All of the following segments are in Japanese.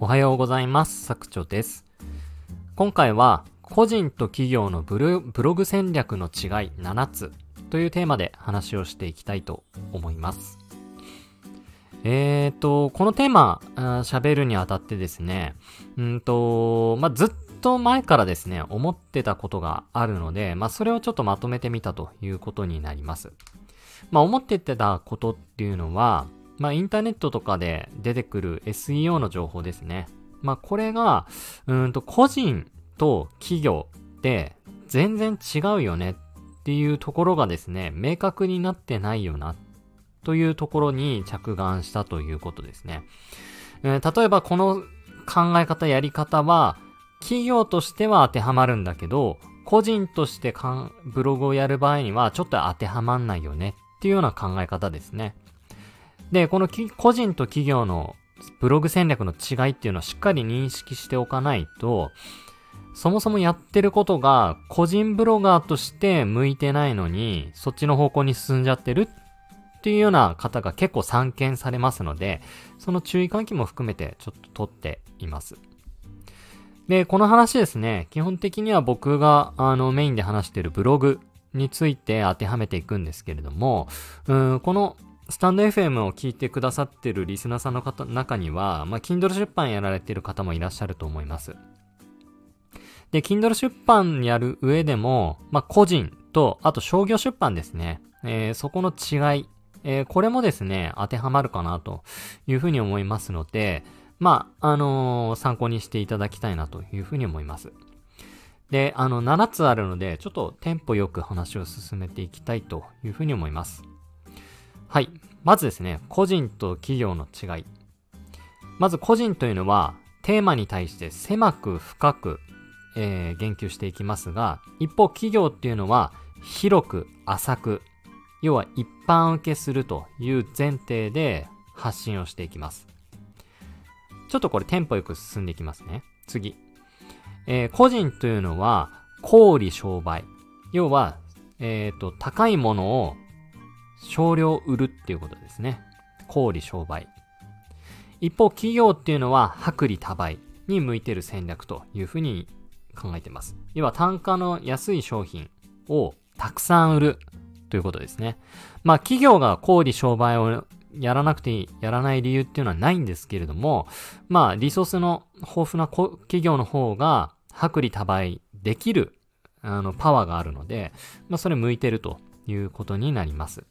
おはようございます。作長です。今回は、個人と企業のブロブログ戦略の違い7つというテーマで話をしていきたいと思います。えーと、このテーマ、喋るにあたってですね、うんと、まあ、ずっと前からですね、思ってたことがあるので、まあ、それをちょっとまとめてみたということになります。まあ、思ってたことっていうのは、まあ、インターネットとかで出てくる SEO の情報ですね。まあ、これが、うんと、個人と企業って全然違うよねっていうところがですね、明確になってないよなというところに着眼したということですね。えー例えばこの考え方、やり方は、企業としては当てはまるんだけど、個人としてかんブログをやる場合にはちょっと当てはまんないよねっていうような考え方ですね。で、この個人と企業のブログ戦略の違いっていうのをしっかり認識しておかないと、そもそもやってることが個人ブロガーとして向いてないのに、そっちの方向に進んじゃってるっていうような方が結構散見されますので、その注意喚起も含めてちょっと取っています。で、この話ですね、基本的には僕があのメインで話しているブログについて当てはめていくんですけれども、うんこのスタンド FM を聞いてくださってるリスナーさんの方中には、まあ、Kindle 出版やられてる方もいらっしゃると思います。で、Kindle 出版やる上でも、まあ、個人と、あと商業出版ですね。えーそこの違い、えーこれもですね、当てはまるかなというふうに思いますので、まあ、あのー参考にしていただきたいなというふうに思います。で、あの、7つあるので、ちょっとテンポよく話を進めていきたいというふうに思います。はい。まずですね、個人と企業の違い。まず個人というのは、テーマに対して狭く深く、えー言及していきますが、一方企業っていうのは、広く浅く、要は一般受けするという前提で発信をしていきます。ちょっとこれテンポよく進んでいきますね。次。えー個人というのは、小売商売。要は、えっ、と、高いものを少量売るっていうことですね。小売商売。一方、企業っていうのは、薄利多売に向いてる戦略というふうに考えてます。要は、単価の安い商品をたくさん売るということですね。まあ、企業が小売商売をやらなくていい、やらない理由っていうのはないんですけれども、まあ、リソースの豊富な企業の方が、薄利多売できる、あの、パワーがあるので、まあ、それ向いてるということになります。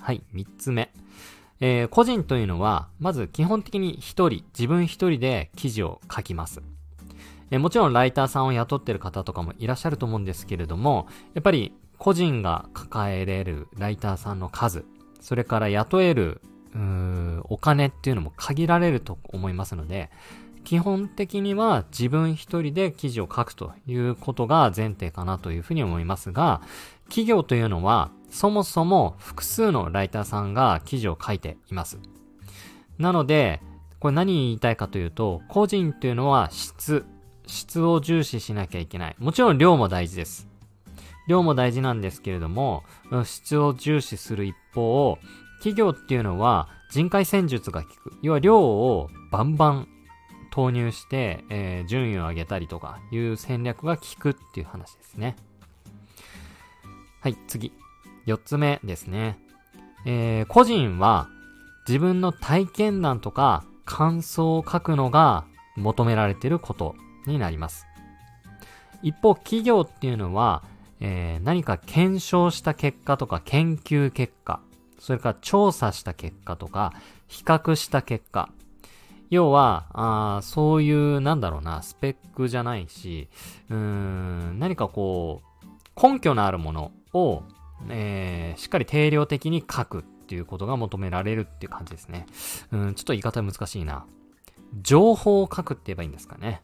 はい、三つ目。えー個人というのは、まず基本的に一人、自分一人で記事を書きます。えーもちろんライターさんを雇ってる方とかもいらっしゃると思うんですけれども、やっぱり個人が抱えれるライターさんの数、それから雇える、うーお金っていうのも限られると思いますので、基本的には自分一人で記事を書くということが前提かなというふうに思いますが、企業というのはそもそも複数のライターさんが記事を書いています。なので、これ何言いたいかというと、個人というのは質、質を重視しなきゃいけない。もちろん量も大事です。量も大事なんですけれども、質を重視する一方、企業っていうのは人海戦術が効く。要は量をバンバン投入して、えー順位を上げたりとかいう戦略が効くっていう話ですね。はい、次。四つ目ですね。えー個人は自分の体験談とか感想を書くのが求められていることになります。一方、企業っていうのは、えー何か検証した結果とか研究結果、それから調査した結果とか、比較した結果。要は、あそういう、なんだろうな、スペックじゃないし、うーん、何かこう、根拠のあるものを、えーしっかり定量的に書くっていうことが求められるっていう感じですね。うん、ちょっと言い方難しいな。情報を書くって言えばいいんですかね。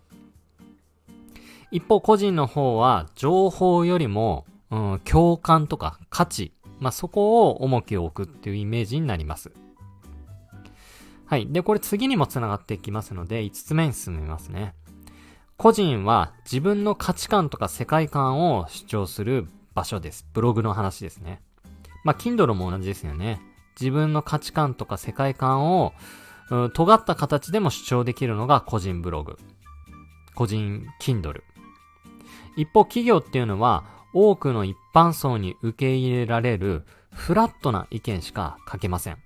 一方、個人の方は、情報よりも、うん、共感とか価値、まあ、そこを重きを置くっていうイメージになります。はい。で、これ次にも繋がっていきますので、5つ目に進みますね。個人は自分の価値観とか世界観を主張する場所です。ブログの話ですね。まあ、Kindle も同じですよね。自分の価値観とか世界観を、ううん、尖った形でも主張できるのが個人ブログ。個人 Kindle。一方企業っていうのは多くの一般層に受け入れられるフラットな意見しか書けません。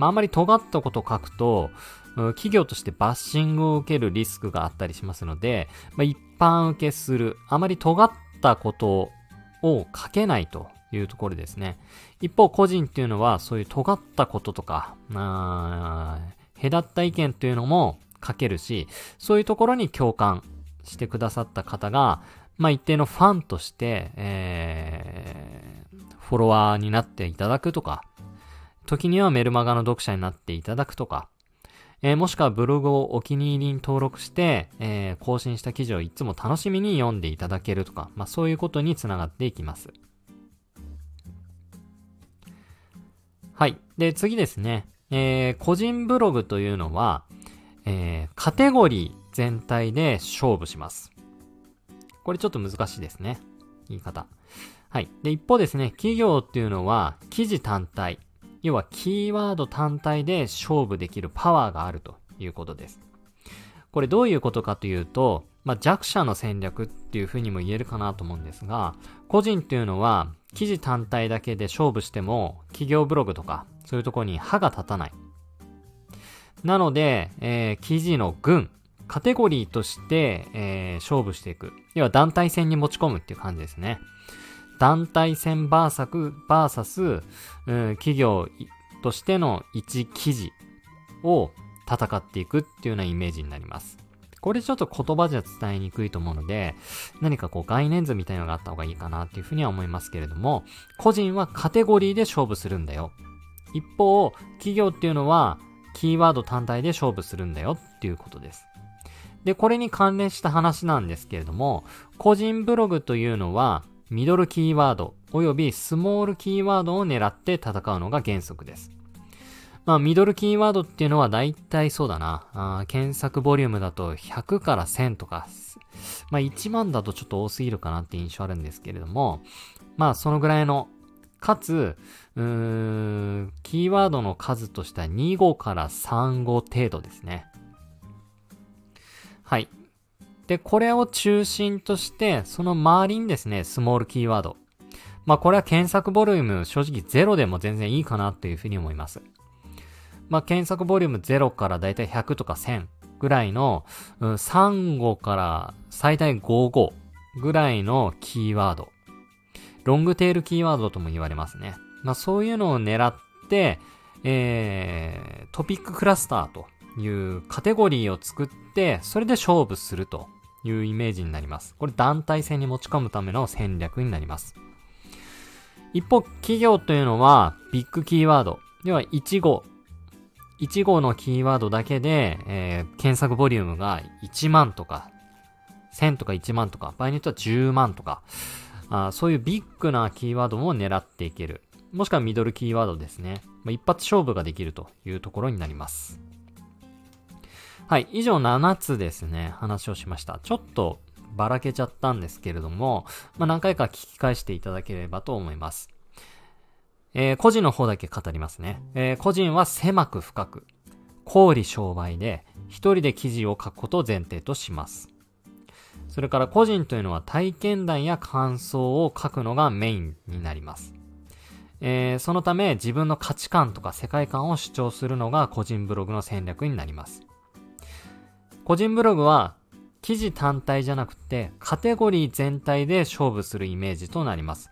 まあ、あまり尖ったことを書くと、企業としてバッシングを受けるリスクがあったりしますので、まあ、一般受けする、あまり尖ったことを書けないというところですね。一方、個人っていうのは、そういう尖ったこととか、隔った意見というのも書けるし、そういうところに共感してくださった方が、まあ、一定のファンとして、えー、フォロワーになっていただくとか、時にはメルマガの読者になっていただくとか、えー、もしくはブログをお気に入りに登録して、えー、更新した記事をいつも楽しみに読んでいただけるとか、まあそういうことにつながっていきます。はい。で、次ですね。えー、個人ブログというのは、えー、カテゴリー全体で勝負します。これちょっと難しいですね。言い方。はい。で、一方ですね、企業っていうのは、記事単体、要はキーワード単体で勝負できるパワーがあるということです。これどういうことかというと、まあ、弱者の戦略っていうふうにも言えるかなと思うんですが、個人っていうのは記事単体だけで勝負しても企業ブログとかそういうところに歯が立たない。なので、えー、記事の群、カテゴリーとして、えー、勝負していく。要は団体戦に持ち込むっていう感じですね。団体戦バーサク、バーサス、うん、企業としての一記事を戦っていくっていうようなイメージになります。これちょっと言葉じゃ伝えにくいと思うので、何かこう概念図みたいなのがあった方がいいかなっていうふうには思いますけれども、個人はカテゴリーで勝負するんだよ。一方、企業っていうのはキーワード単体で勝負するんだよっていうことです。で、これに関連した話なんですけれども、個人ブログというのは、ミドルキーワード及びスモールキーワードを狙って戦うのが原則です。まあ、ミドルキーワードっていうのは大体そうだな。あ検索ボリュームだと100から1000とか、まあ1万だとちょっと多すぎるかなって印象あるんですけれども、まあそのぐらいの、かつ、うーん、キーワードの数としては2語から3語程度ですね。はい。で、これを中心として、その周りにですね、スモールキーワード。まあこれは検索ボリューム正直0でも全然いいかなというふうに思います。まあ検索ボリューム0からだいたい100とか1000ぐらいの、うん、3語から最大5語ぐらいのキーワード。ロングテールキーワードとも言われますね。まあそういうのを狙って、えー、トピッククラスターというカテゴリーを作って、それで勝負するというイメージになります。これ団体戦に持ち込むための戦略になります。一方、企業というのはビッグキーワード、要は1号。1号のキーワードだけで、えー、検索ボリュームが1万とか、1000とか1万とか、場合によっては10万とか、あそういうビッグなキーワードも狙っていける。もしくはミドルキーワードですね。まあ、一発勝負ができるというところになります。はい、以上7つですね、話をしました。ちょっとばらけちゃったんですけれども、まあ、何回か聞き返していただければと思います。えー、個人の方だけ語りますね。えー、個人は狭く深く、小売商売で、一人で記事を書くことを前提とします。それから個人というのは体験談や感想を書くのがメインになります。えー、そのため自分の価値観とか世界観を主張するのが個人ブログの戦略になります。個人ブログは記事単体じゃなくてカテゴリー全体で勝負するイメージとなります。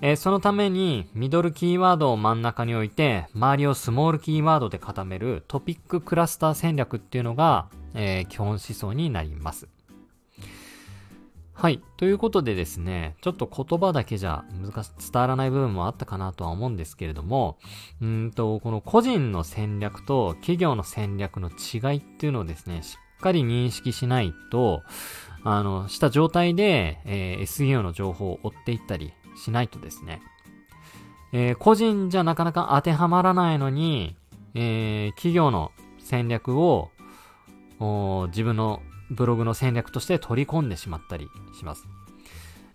えー、そのためにミドルキーワードを真ん中に置いて周りをスモールキーワードで固めるトピッククラスター戦略っていうのが、えー、基本思想になります。はい。ということでですね、ちょっと言葉だけじゃ難し、伝わらない部分もあったかなとは思うんですけれども、うんと、この個人の戦略と企業の戦略の違いっていうのをですね、しかり認識しないと、あの、した状態で、えー、SEO の情報を追っていったりしないとですね、えー、個人じゃなかなか当てはまらないのに、えー、企業の戦略を自分のブログの戦略として取り込んでしまったりします。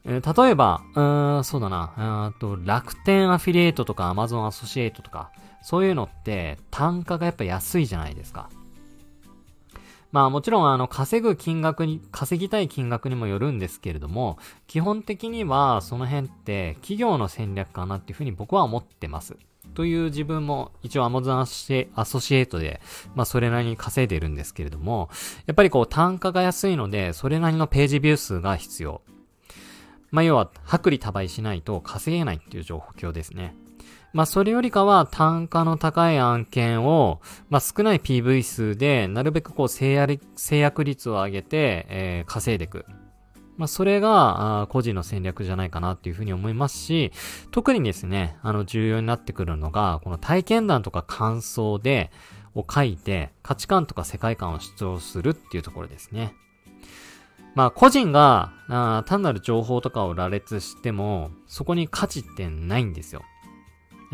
えー、例えば、うん、そうだな、と楽天アフィリエイトとか Amazon アソシエイトとか、そういうのって単価がやっぱ安いじゃないですか。まあもちろんあの稼ぐ金額に、稼ぎたい金額にもよるんですけれども、基本的にはその辺って企業の戦略かなっていうふうに僕は思ってます。という自分も一応 Amazon アソシエイトで、まあそれなりに稼いでるんですけれども、やっぱりこう単価が安いので、それなりのページビュー数が必要。まあ要は、薄利多売しないと稼げないっていう状況ですね。まあ、それよりかは単価の高い案件を、まあ、少ない PV 数で、なるべくこう制約率を上げて、えー、稼いでいく。まあ、それが、個人の戦略じゃないかなっていうふうに思いますし、特にですね、あの、重要になってくるのが、この体験談とか感想で、を書いて、価値観とか世界観を主張するっていうところですね。まあ、個人が、あ単なる情報とかを羅列しても、そこに価値ってないんですよ。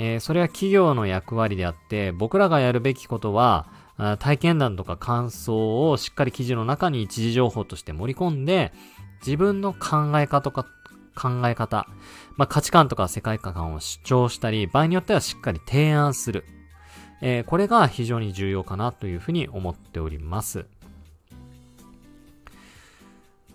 えー、それは企業の役割であって、僕らがやるべきことは、体験談とか感想をしっかり記事の中に一時情報として盛り込んで、自分の考え方とか、考え方、まあ、価値観とか世界観を主張したり、場合によってはしっかり提案する。えー、これが非常に重要かなというふうに思っております。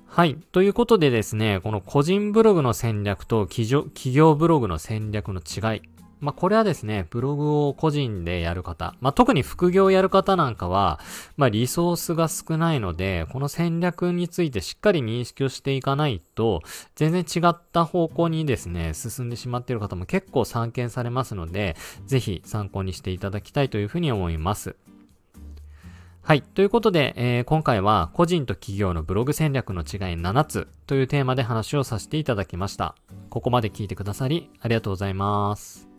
はい。ということでですね、この個人ブログの戦略と企業ブログの戦略の違い。まあ、これはですね、ブログを個人でやる方、まあ、特に副業をやる方なんかは、まあ、リソースが少ないので、この戦略についてしっかり認識をしていかないと、全然違った方向にですね、進んでしまっている方も結構散見されますので、ぜひ参考にしていただきたいというふうに思います。はい。ということで、えー、今回は個人と企業のブログ戦略の違い7つというテーマで話をさせていただきました。ここまで聞いてくださりありがとうございます。